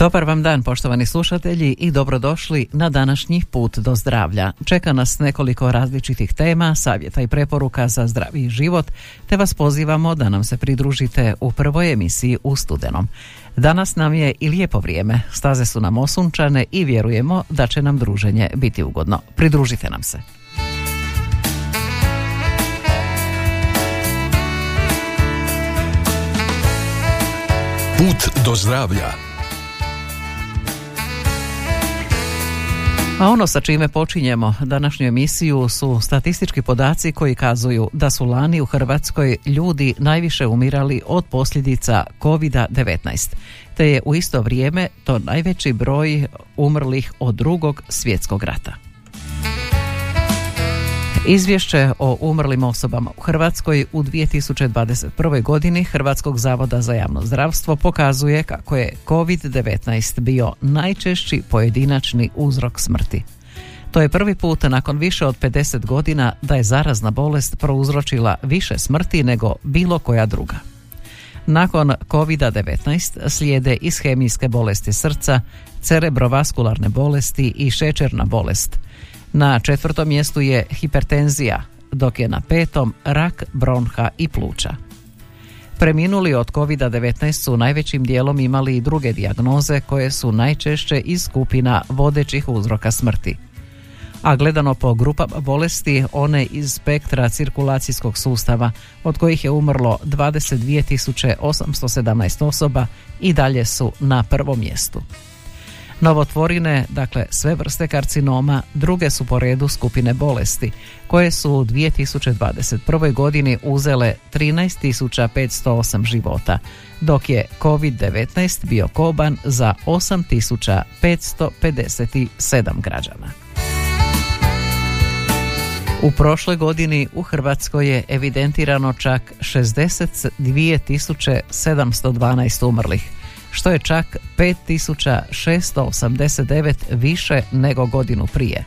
Dobar vam dan poštovani slušatelji i dobrodošli na današnji put do zdravlja. Čeka nas nekoliko različitih tema, savjeta i preporuka za zdravi život, te vas pozivamo da nam se pridružite u prvoj emisiji u studenom. Danas nam je i lijepo vrijeme, staze su nam osunčane i vjerujemo da će nam druženje biti ugodno. Pridružite nam se. Put do zdravlja A ono sa čime počinjemo današnju emisiju su statistički podaci koji kazuju da su lani u Hrvatskoj ljudi najviše umirali od posljedica COVID-19, te je u isto vrijeme to najveći broj umrlih od drugog svjetskog rata. Izvješće o umrlim osobama u Hrvatskoj u 2021. godini Hrvatskog zavoda za javno zdravstvo pokazuje kako je COVID-19 bio najčešći pojedinačni uzrok smrti. To je prvi put nakon više od 50 godina da je zarazna bolest prouzročila više smrti nego bilo koja druga. Nakon COVID-19 slijede ishemijske bolesti srca, cerebrovaskularne bolesti i šećerna bolest – na četvrtom mjestu je hipertenzija, dok je na petom rak bronha i pluća. Preminuli od COVID-19 su najvećim dijelom imali i druge dijagnoze koje su najčešće iz skupina vodećih uzroka smrti. A gledano po grupama bolesti, one iz spektra cirkulacijskog sustava, od kojih je umrlo 22.817 osoba i dalje su na prvom mjestu. Novotvorine, dakle sve vrste karcinoma, druge su po redu skupine bolesti, koje su u 2021. godini uzele 13.508 života, dok je COVID-19 bio koban za 8.557 građana. U prošloj godini u Hrvatskoj je evidentirano čak 62.712 umrlih, što je čak 5689 više nego godinu prije.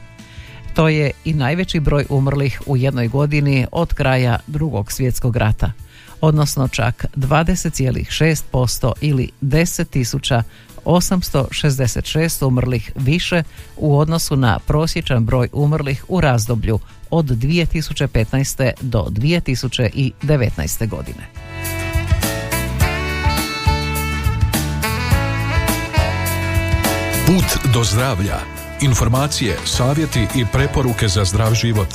To je i najveći broj umrlih u jednoj godini od kraja drugog svjetskog rata, odnosno čak 20,6% ili 10.866 umrlih više u odnosu na prosječan broj umrlih u razdoblju od 2015. do 2019. godine. Put do zdravlja. Informacije, savjeti i preporuke za zdrav život.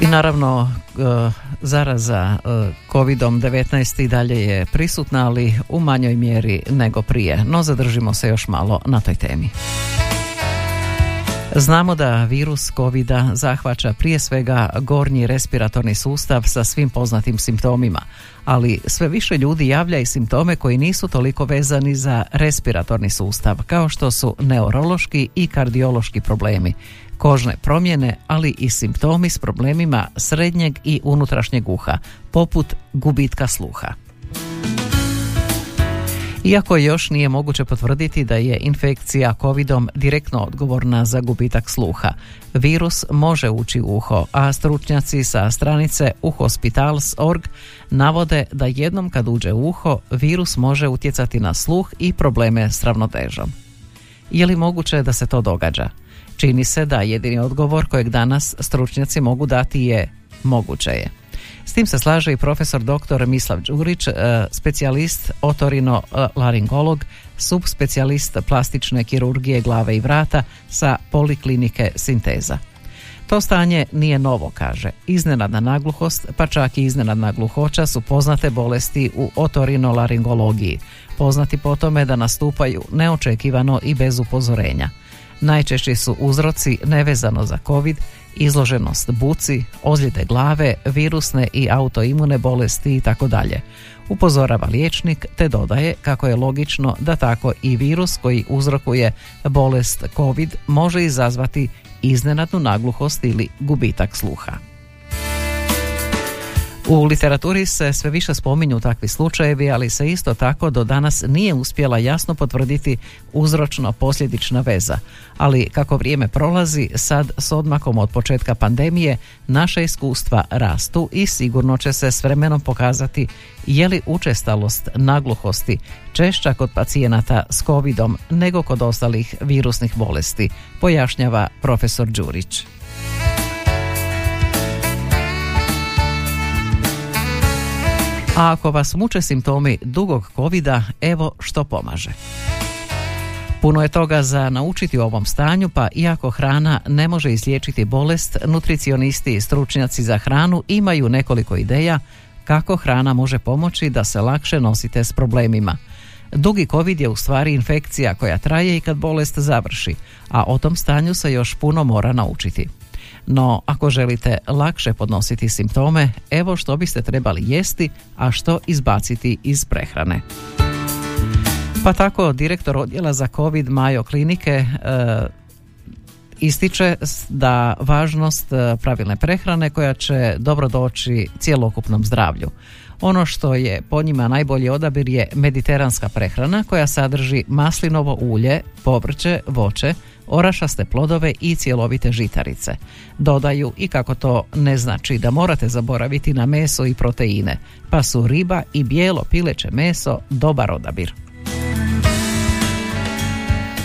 I naravno e, zaraza e, COVID-19 i dalje je prisutna, ali u manjoj mjeri nego prije. No zadržimo se još malo na toj temi. Znamo da virus covid zahvaća prije svega gornji respiratorni sustav sa svim poznatim simptomima, ali sve više ljudi javlja i simptome koji nisu toliko vezani za respiratorni sustav, kao što su neurološki i kardiološki problemi, kožne promjene, ali i simptomi s problemima srednjeg i unutrašnjeg uha, poput gubitka sluha. Iako još nije moguće potvrditi da je infekcija covidom direktno odgovorna za gubitak sluha, virus može ući u uho, a stručnjaci sa stranice uhospitals.org navode da jednom kad uđe u uho, virus može utjecati na sluh i probleme s ravnotežom. Je li moguće da se to događa? Čini se da jedini odgovor kojeg danas stručnjaci mogu dati je moguće je. S tim se slaže i profesor dr. Mislav Đurić, e, specijalist otorino e, subspecijalist plastične kirurgije glave i vrata sa poliklinike Sinteza. To stanje nije novo, kaže. Iznenadna nagluhost, pa čak i iznenadna gluhoća su poznate bolesti u otorinolaringologiji, poznati po tome da nastupaju neočekivano i bez upozorenja. Najčešći su uzroci nevezano za COVID, izloženost buci, ozljede glave, virusne i autoimune bolesti i tako dalje. Upozorava liječnik te dodaje kako je logično da tako i virus koji uzrokuje bolest COVID može izazvati iznenadnu nagluhost ili gubitak sluha. U literaturi se sve više spominju takvi slučajevi, ali se isto tako do danas nije uspjela jasno potvrditi uzročno posljedična veza. Ali kako vrijeme prolazi, sad s odmakom od početka pandemije, naša iskustva rastu i sigurno će se s vremenom pokazati je li učestalost nagluhosti češća kod pacijenata s covidom nego kod ostalih virusnih bolesti, pojašnjava profesor Đurić. A ako vas muče simptomi dugog covida, evo što pomaže. Puno je toga za naučiti u ovom stanju, pa iako hrana ne može izliječiti bolest, nutricionisti i stručnjaci za hranu imaju nekoliko ideja kako hrana može pomoći da se lakše nosite s problemima. Dugi covid je u stvari infekcija koja traje i kad bolest završi, a o tom stanju se još puno mora naučiti. No, ako želite lakše podnositi simptome, evo što biste trebali jesti, a što izbaciti iz prehrane. Pa tako direktor odjela za COVID Majo klinike e, ističe da važnost e, pravilne prehrane koja će dobro doći cjelokupnom zdravlju. Ono što je po njima najbolji odabir je mediteranska prehrana koja sadrži maslinovo ulje, povrće, voće, orašaste plodove i cjelovite žitarice. Dodaju i kako to ne znači da morate zaboraviti na meso i proteine, pa su riba i bijelo pileće meso dobar odabir.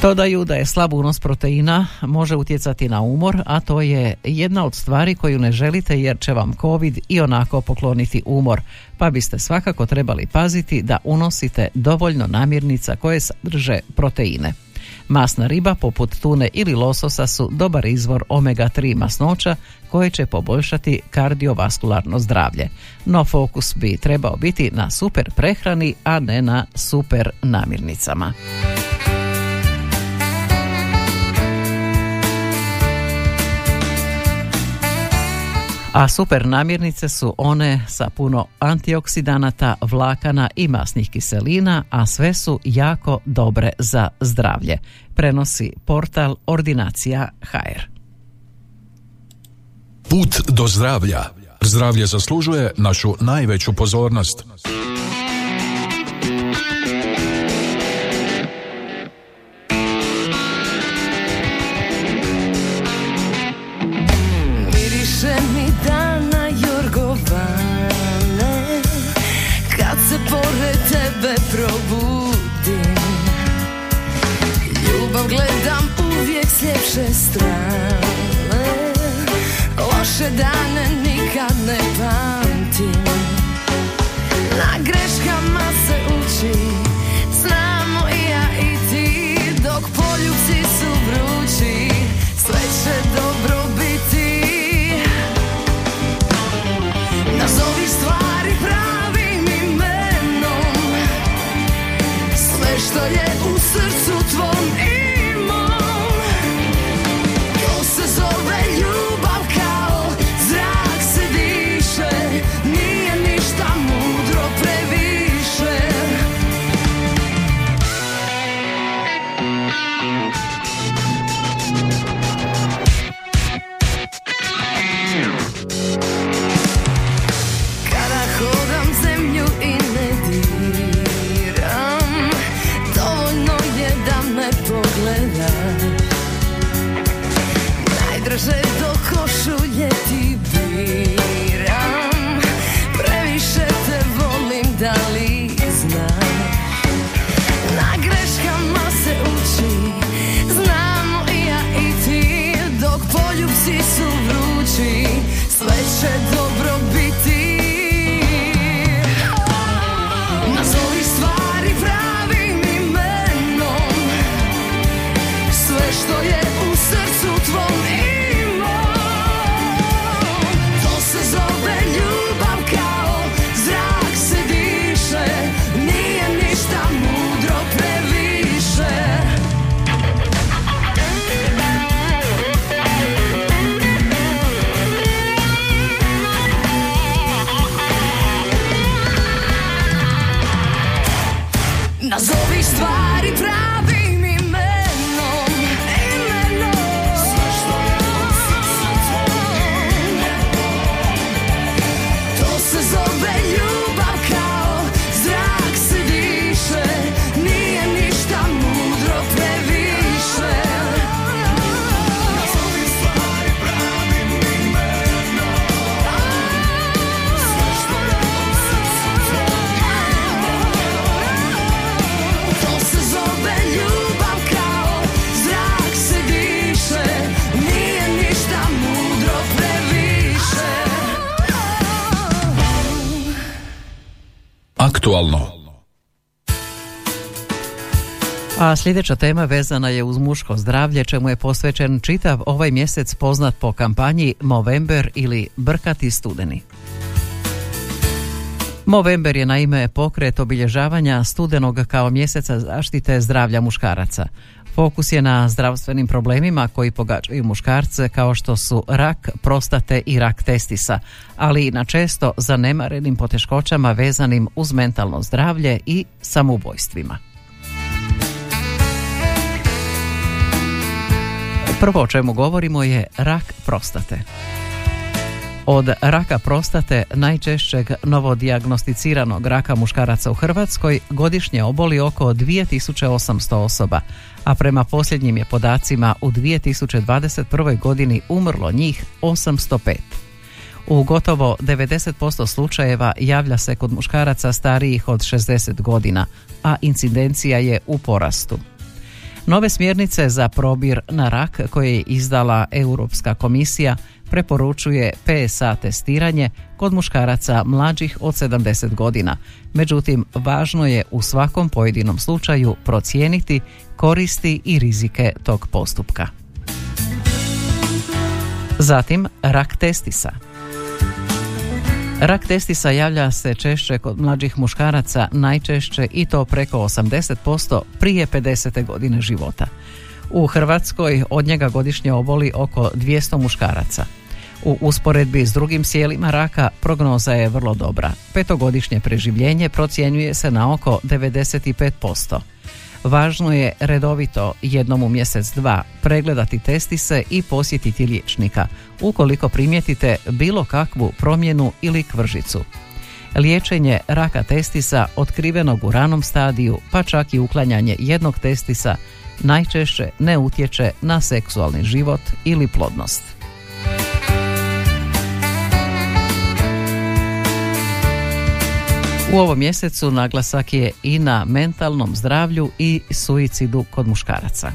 Dodaju da je slab unos proteina može utjecati na umor, a to je jedna od stvari koju ne želite jer će vam COVID i onako pokloniti umor, pa biste svakako trebali paziti da unosite dovoljno namirnica koje sadrže proteine. Masna riba poput tune ili lososa su dobar izvor omega-3 masnoća koje će poboljšati kardiovaskularno zdravlje. No fokus bi trebao biti na super prehrani, a ne na super namirnicama. A super namirnice su one sa puno antioksidanata, vlakana i masnih kiselina, a sve su jako dobre za zdravlje. Prenosi portal Ordinacija HR. Put do zdravlja. Zdravlje zaslužuje našu najveću pozornost. A sljedeća tema vezana je uz muško zdravlje, čemu je posvećen čitav ovaj mjesec poznat po kampanji Movember ili Brkati studeni. Movember je naime pokret obilježavanja studenog kao mjeseca zaštite zdravlja muškaraca. Fokus je na zdravstvenim problemima koji pogađaju muškarce kao što su rak, prostate i rak testisa, ali i na često zanemarenim poteškoćama vezanim uz mentalno zdravlje i samoubojstvima. Prvo o čemu govorimo je rak prostate. Od raka prostate, najčešćeg novodijagnosticiranog raka muškaraca u Hrvatskoj, godišnje oboli oko 2800 osoba, a prema posljednjim je podacima u 2021. godini umrlo njih 805. U gotovo 90% slučajeva javlja se kod muškaraca starijih od 60 godina, a incidencija je u porastu. Nove smjernice za probir na rak koje je izdala Europska komisija preporučuje PSA testiranje kod muškaraca mlađih od 70 godina. Međutim, važno je u svakom pojedinom slučaju procijeniti koristi i rizike tog postupka. Zatim, rak testisa. Rak testisa javlja se češće kod mlađih muškaraca, najčešće i to preko 80% prije 50. godine života. U Hrvatskoj od njega godišnje oboli oko 200 muškaraca. U usporedbi s drugim sjelima raka prognoza je vrlo dobra. Petogodišnje preživljenje procjenjuje se na oko 95%. Važno je redovito jednom u mjesec dva pregledati testise i posjetiti liječnika ukoliko primijetite bilo kakvu promjenu ili kvržicu. Liječenje raka testisa otkrivenog u ranom stadiju pa čak i uklanjanje jednog testisa najčešće ne utječe na seksualni život ili plodnost. U ovom mjesecu naglasak je i na mentalnom zdravlju i suicidu kod muškaraca.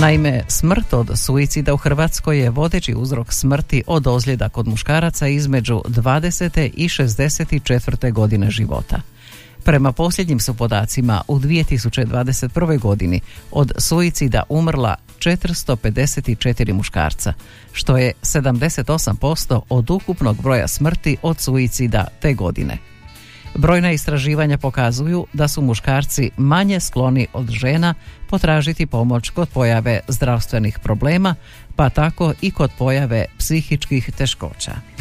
Naime, smrt od suicida u Hrvatskoj je vodeći uzrok smrti od ozljeda kod muškaraca između 20. i 64. godine života. Prema posljednjim su podacima u 2021. godini od suicida umrla 454 muškarca, što je 78% od ukupnog broja smrti od suicida te godine. Brojna istraživanja pokazuju da su muškarci manje skloni od žena potražiti pomoć kod pojave zdravstvenih problema, pa tako i kod pojave psihičkih teškoća.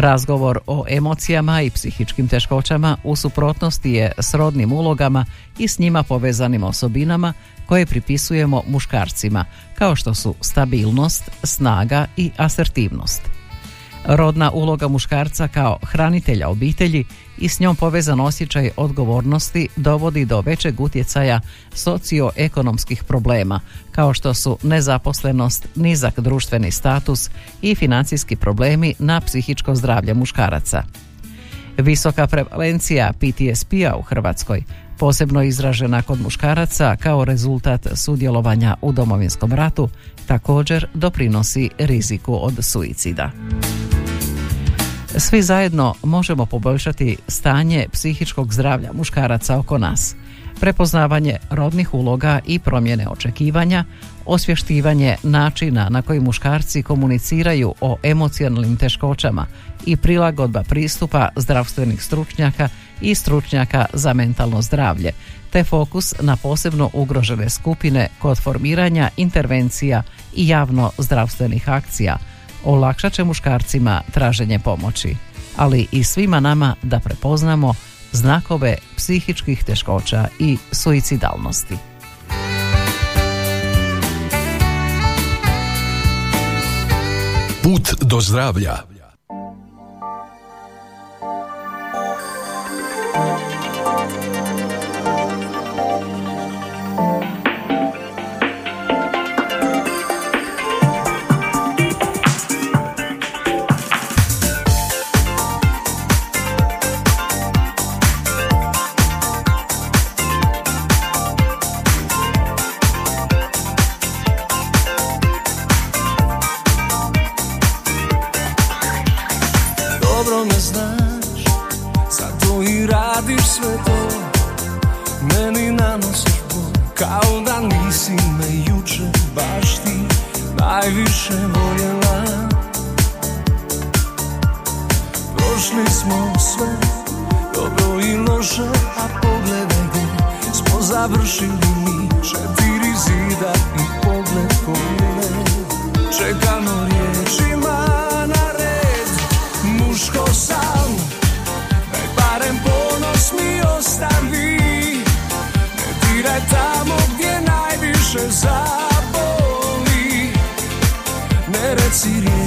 Razgovor o emocijama i psihičkim teškoćama u suprotnosti je s rodnim ulogama i s njima povezanim osobinama koje pripisujemo muškarcima, kao što su stabilnost, snaga i asertivnost. Rodna uloga muškarca kao hranitelja obitelji i s njom povezan osjećaj odgovornosti dovodi do većeg utjecaja socioekonomskih problema, kao što su nezaposlenost, nizak društveni status i financijski problemi na psihičko zdravlje muškaraca. Visoka prevalencija PTSP-a u Hrvatskoj posebno izražena kod muškaraca kao rezultat sudjelovanja u domovinskom ratu, također doprinosi riziku od suicida. Svi zajedno možemo poboljšati stanje psihičkog zdravlja muškaraca oko nas. Prepoznavanje rodnih uloga i promjene očekivanja, osvještivanje načina na koji muškarci komuniciraju o emocionalnim teškoćama i prilagodba pristupa zdravstvenih stručnjaka i stručnjaka za mentalno zdravlje, te fokus na posebno ugrožene skupine kod formiranja intervencija i javno zdravstvenih akcija, olakšat će muškarcima traženje pomoći, ali i svima nama da prepoznamo znakove psihičkih teškoća i suicidalnosti. Put do zdravlja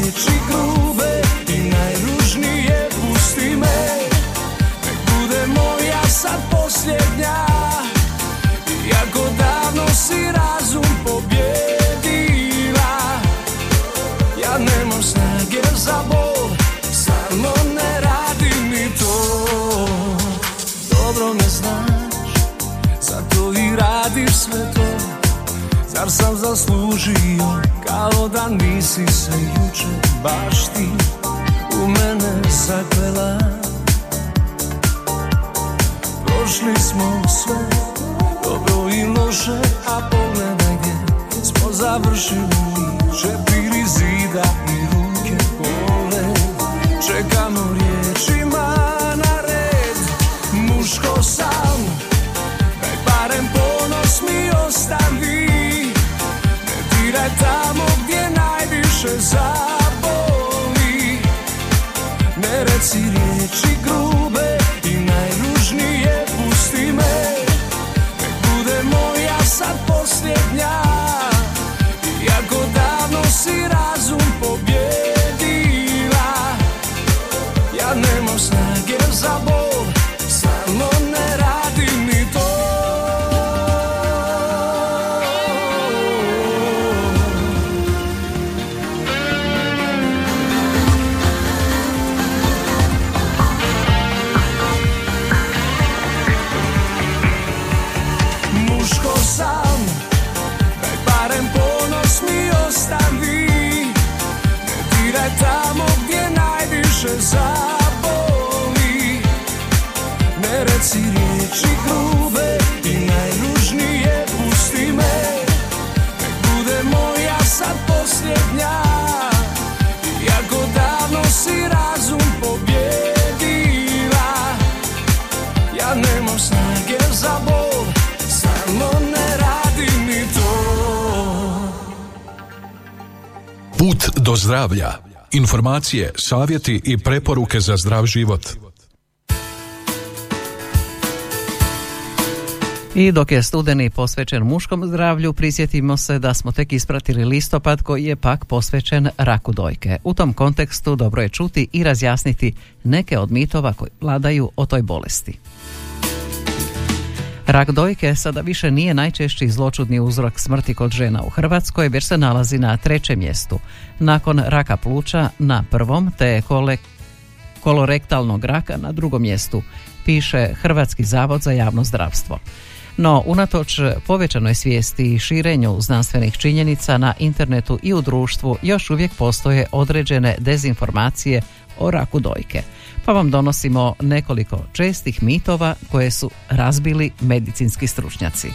Nieczy grób Zar sam zaslužio Kao da nisi se juče Baš ti u mene zaklela Prošli smo sve Dobro i loše A pogledaj gdje smo završili. Četiri zida i najviše do zdravlja. Informacije, savjeti i preporuke za zdrav život. I dok je studeni posvećen muškom zdravlju, prisjetimo se da smo tek ispratili listopad koji je pak posvećen raku dojke. U tom kontekstu dobro je čuti i razjasniti neke od mitova koji vladaju o toj bolesti. Rak dojke sada više nije najčešći zločudni uzrok smrti kod žena u Hrvatskoj, već se nalazi na trećem mjestu. Nakon raka pluća na prvom, te kole, kolorektalnog raka na drugom mjestu, piše Hrvatski zavod za javno zdravstvo. No, unatoč povećanoj svijesti i širenju znanstvenih činjenica na internetu i u društvu još uvijek postoje određene dezinformacije o raku dojke. Pa vam donosimo nekoliko čestih mitova koje su razbili medicinski stručnjaci.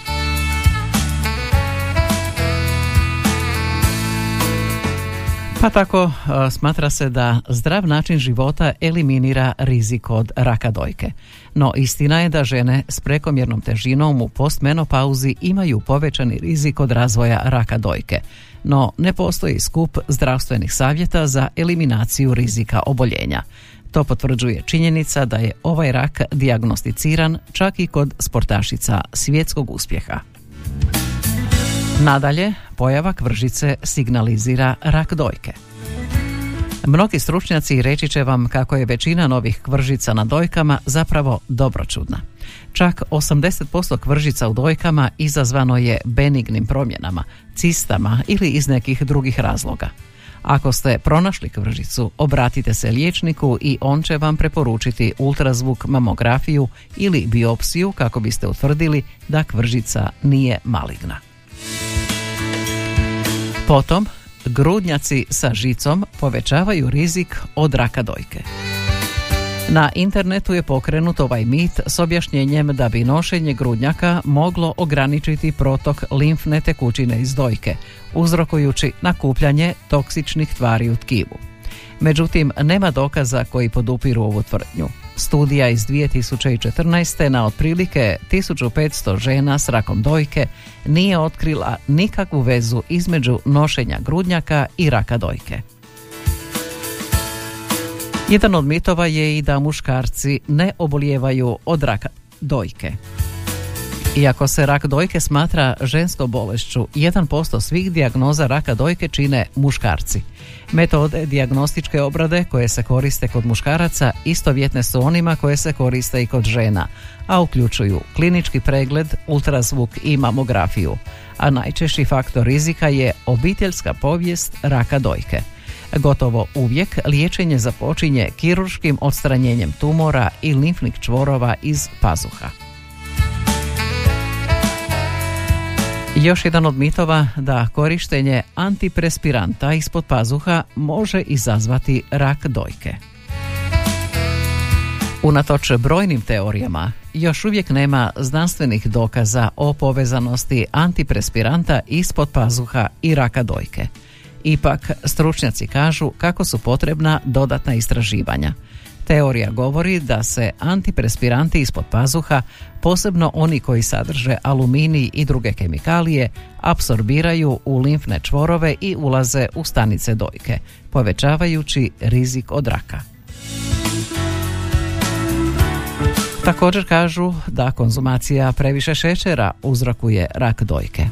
Pa tako a, smatra se da zdrav način života eliminira rizik od raka dojke. No istina je da žene s prekomjernom težinom u postmenopauzi imaju povećani rizik od razvoja raka dojke. No ne postoji skup zdravstvenih savjeta za eliminaciju rizika oboljenja. To potvrđuje činjenica da je ovaj rak dijagnosticiran čak i kod sportašica svjetskog uspjeha. Nadalje, pojava kvržice signalizira rak dojke. Mnogi stručnjaci reći će vam kako je većina novih kvržica na dojkama zapravo dobročudna. Čak 80% kvržica u dojkama izazvano je benignim promjenama, cistama ili iz nekih drugih razloga. Ako ste pronašli kvržicu, obratite se liječniku i on će vam preporučiti ultrazvuk mamografiju ili biopsiju kako biste utvrdili da kvržica nije maligna. Potom, grudnjaci sa žicom povećavaju rizik od raka dojke. Na internetu je pokrenut ovaj mit s objašnjenjem da bi nošenje grudnjaka moglo ograničiti protok limfne tekućine iz dojke, uzrokujući nakupljanje toksičnih tvari u tkivu. Međutim, nema dokaza koji podupiru ovu tvrdnju. Studija iz 2014. na otprilike 1500 žena s rakom dojke nije otkrila nikakvu vezu između nošenja grudnjaka i raka dojke. Jedan od mitova je i da muškarci ne obolijevaju od raka dojke. Iako se rak dojke smatra ženskom bolešću, 1% svih dijagnoza raka dojke čine muškarci. Metode dijagnostičke obrade koje se koriste kod muškaraca istovjetne su onima koje se koriste i kod žena, a uključuju klinički pregled, ultrazvuk i mamografiju. A najčešći faktor rizika je obiteljska povijest raka dojke. Gotovo uvijek liječenje započinje kirurškim odstranjenjem tumora i limfnih čvorova iz pazuha. Još jedan od mitova da korištenje antiprespiranta ispod pazuha može izazvati rak dojke. Unatoč brojnim teorijama, još uvijek nema znanstvenih dokaza o povezanosti antiprespiranta ispod pazuha i raka dojke. Ipak, stručnjaci kažu kako su potrebna dodatna istraživanja. Teorija govori da se antiprespiranti ispod pazuha, posebno oni koji sadrže aluminij i druge kemikalije, apsorbiraju u limfne čvorove i ulaze u stanice dojke, povećavajući rizik od raka. Također kažu da konzumacija previše šećera uzrokuje rak dojke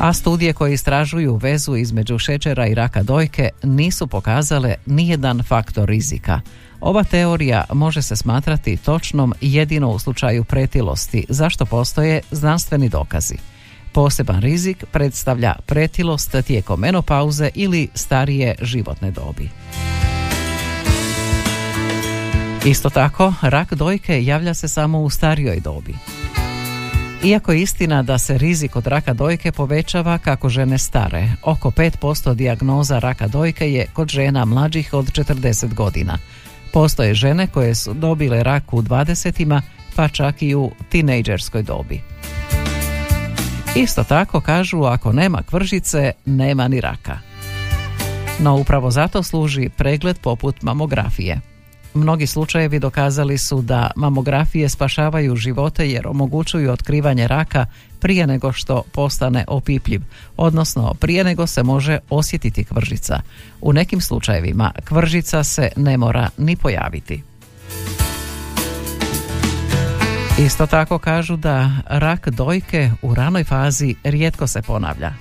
a studije koje istražuju vezu između šećera i raka dojke nisu pokazale nijedan faktor rizika. Ova teorija može se smatrati točnom jedino u slučaju pretilosti, zašto postoje znanstveni dokazi. Poseban rizik predstavlja pretilost tijekom menopauze ili starije životne dobi. Isto tako, rak dojke javlja se samo u starijoj dobi. Iako je istina da se rizik od raka dojke povećava kako žene stare, oko 5% dijagnoza raka dojke je kod žena mlađih od 40 godina. Postoje žene koje su dobile rak u 20 pa čak i u tinejdžerskoj dobi. Isto tako kažu ako nema kvržice, nema ni raka. No upravo zato služi pregled poput mamografije. Mnogi slučajevi dokazali su da mamografije spašavaju živote jer omogućuju otkrivanje raka prije nego što postane opipljiv, odnosno prije nego se može osjetiti kvržica. U nekim slučajevima kvržica se ne mora ni pojaviti. Isto tako kažu da rak dojke u ranoj fazi rijetko se ponavlja.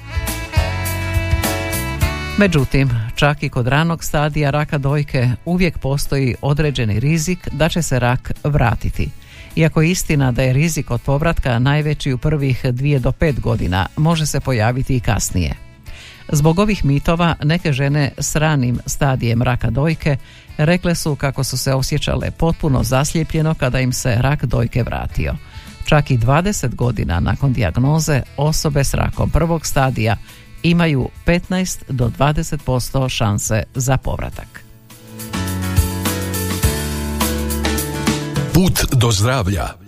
Međutim, čak i kod ranog stadija raka dojke uvijek postoji određeni rizik da će se rak vratiti. Iako je istina da je rizik od povratka najveći u prvih dvije do pet godina, može se pojaviti i kasnije. Zbog ovih mitova neke žene s ranim stadijem raka dojke rekle su kako su se osjećale potpuno zaslijepljeno kada im se rak dojke vratio. Čak i 20 godina nakon dijagnoze osobe s rakom prvog stadija imaju 15 do 20% šanse za povratak. Put do zdravlja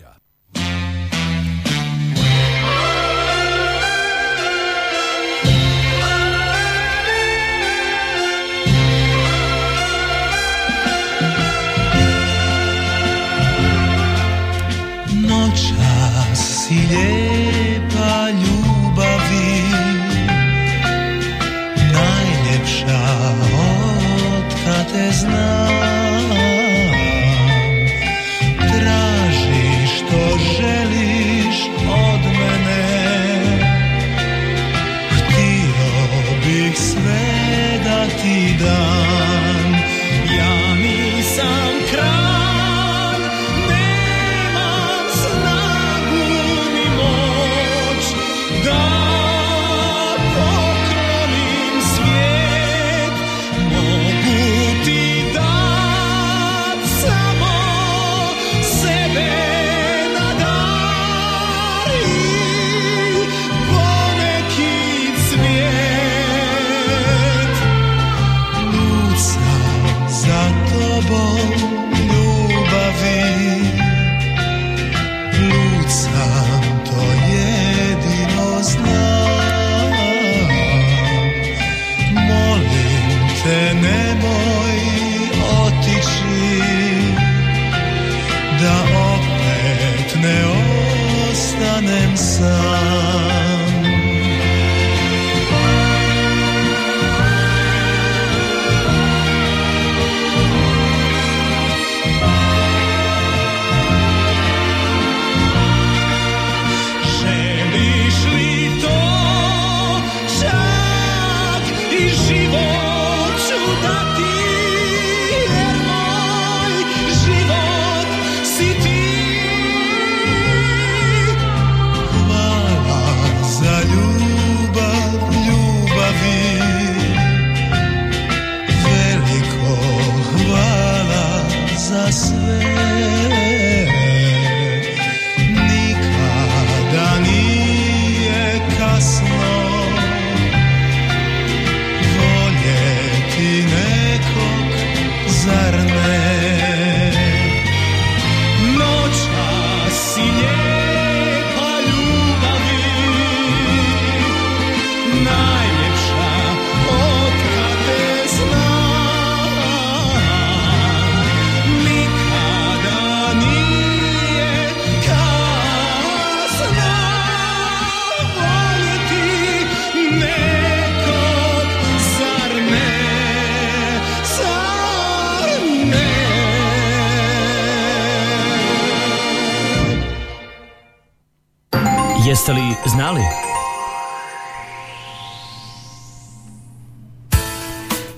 znali?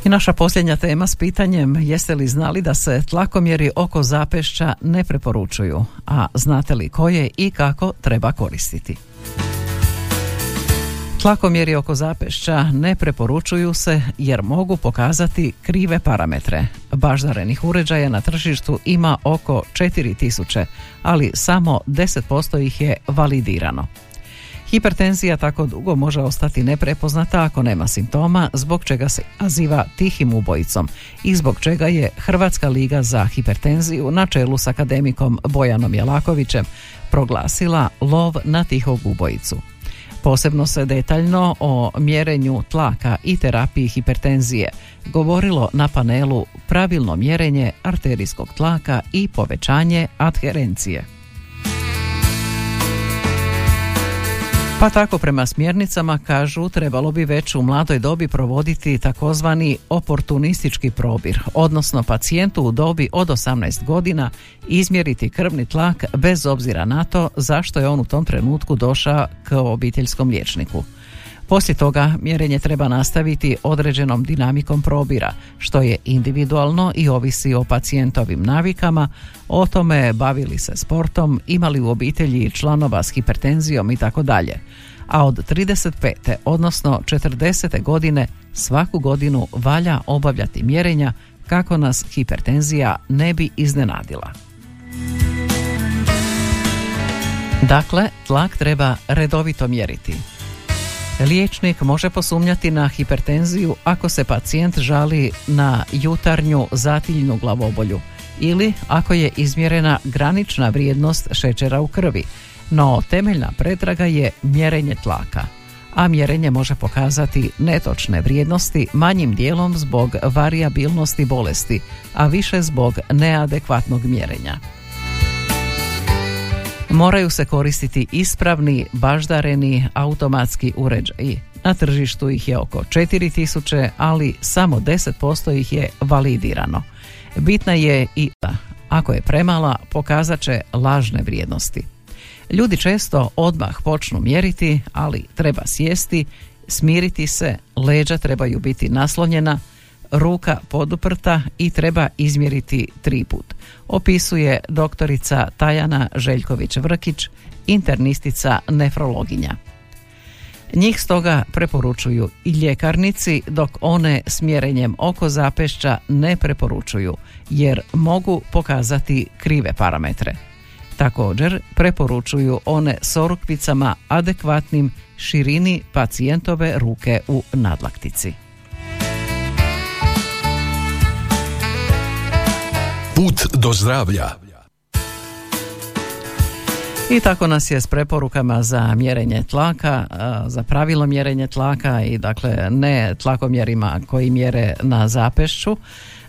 I naša posljednja tema s pitanjem jeste li znali da se tlakomjeri oko zapešća ne preporučuju, a znate li koje i kako treba koristiti? Tlakomjeri oko zapešća ne preporučuju se jer mogu pokazati krive parametre. Baždarenih uređaja na tržištu ima oko 4000, ali samo 10% ih je validirano. Hipertenzija tako dugo može ostati neprepoznata ako nema simptoma, zbog čega se naziva tihim ubojicom i zbog čega je Hrvatska liga za hipertenziju na čelu s akademikom Bojanom Jelakovićem proglasila lov na tihog ubojicu. Posebno se detaljno o mjerenju tlaka i terapiji hipertenzije govorilo na panelu pravilno mjerenje arterijskog tlaka i povećanje adherencije. Pa tako prema smjernicama kažu trebalo bi već u mladoj dobi provoditi takozvani oportunistički probir, odnosno pacijentu u dobi od 18 godina izmjeriti krvni tlak bez obzira na to zašto je on u tom trenutku došao k obiteljskom liječniku. Poslije toga mjerenje treba nastaviti određenom dinamikom probira, što je individualno i ovisi o pacijentovim navikama, o tome bavili se sportom, imali u obitelji članova s hipertenzijom i tako dalje. A od 35. odnosno 40. godine svaku godinu valja obavljati mjerenja kako nas hipertenzija ne bi iznenadila. Dakle, tlak treba redovito mjeriti. Liječnik može posumnjati na hipertenziju ako se pacijent žali na jutarnju zatiljnu glavobolju ili ako je izmjerena granična vrijednost šećera u krvi, no temeljna pretraga je mjerenje tlaka, a mjerenje može pokazati netočne vrijednosti manjim dijelom zbog variabilnosti bolesti, a više zbog neadekvatnog mjerenja. Moraju se koristiti ispravni, baždareni automatski uređaji. Na tržištu ih je oko 4000, ali samo 10% ih je validirano. Bitna je i ako je premala, pokazat će lažne vrijednosti. Ljudi često odmah počnu mjeriti, ali treba sjesti, smiriti se, leđa trebaju biti naslonjena, ruka poduprta i treba izmjeriti tri put. Opisuje doktorica Tajana Željković-Vrkić, internistica nefrologinja. Njih stoga preporučuju i ljekarnici, dok one s mjerenjem oko zapešća ne preporučuju, jer mogu pokazati krive parametre. Također preporučuju one s orukvicama adekvatnim širini pacijentove ruke u nadlaktici. Put do zdravlja. I tako nas je s preporukama za mjerenje tlaka, za pravilo mjerenje tlaka i dakle ne tlakomjerima koji mjere na zapešću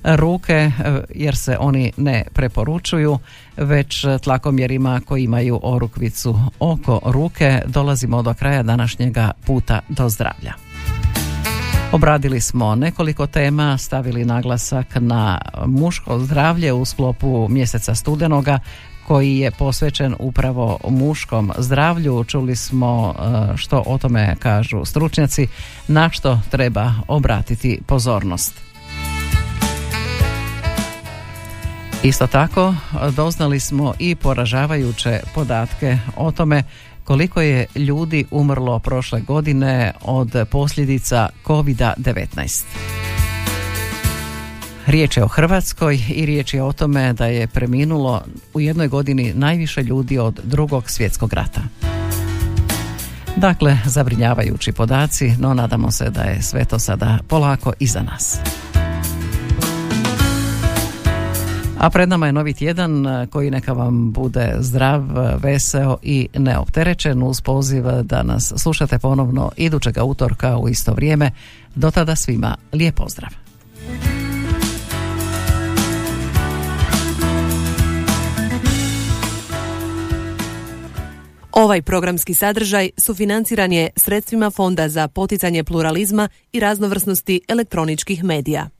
ruke e, jer se oni ne preporučuju već tlakomjerima koji imaju orukvicu oko ruke dolazimo do kraja današnjega puta do zdravlja. Obradili smo nekoliko tema, stavili naglasak na muško zdravlje u sklopu mjeseca studenoga koji je posvećen upravo muškom zdravlju. Čuli smo e, što o tome kažu stručnjaci, na što treba obratiti pozornost. Isto tako doznali smo i poražavajuće podatke o tome koliko je ljudi umrlo prošle godine od posljedica COVID-19. Riječ je o Hrvatskoj i riječ je o tome da je preminulo u jednoj godini najviše ljudi od drugog svjetskog rata. Dakle, zabrinjavajući podaci, no nadamo se da je sve to sada polako iza nas. A pred nama je novi tjedan koji neka vam bude zdrav, veseo i neopterećen uz poziv da nas slušate ponovno idućega utorka u isto vrijeme. Do tada svima lijep pozdrav. Ovaj programski sadržaj sufinanciran je sredstvima Fonda za poticanje pluralizma i raznovrsnosti elektroničkih medija.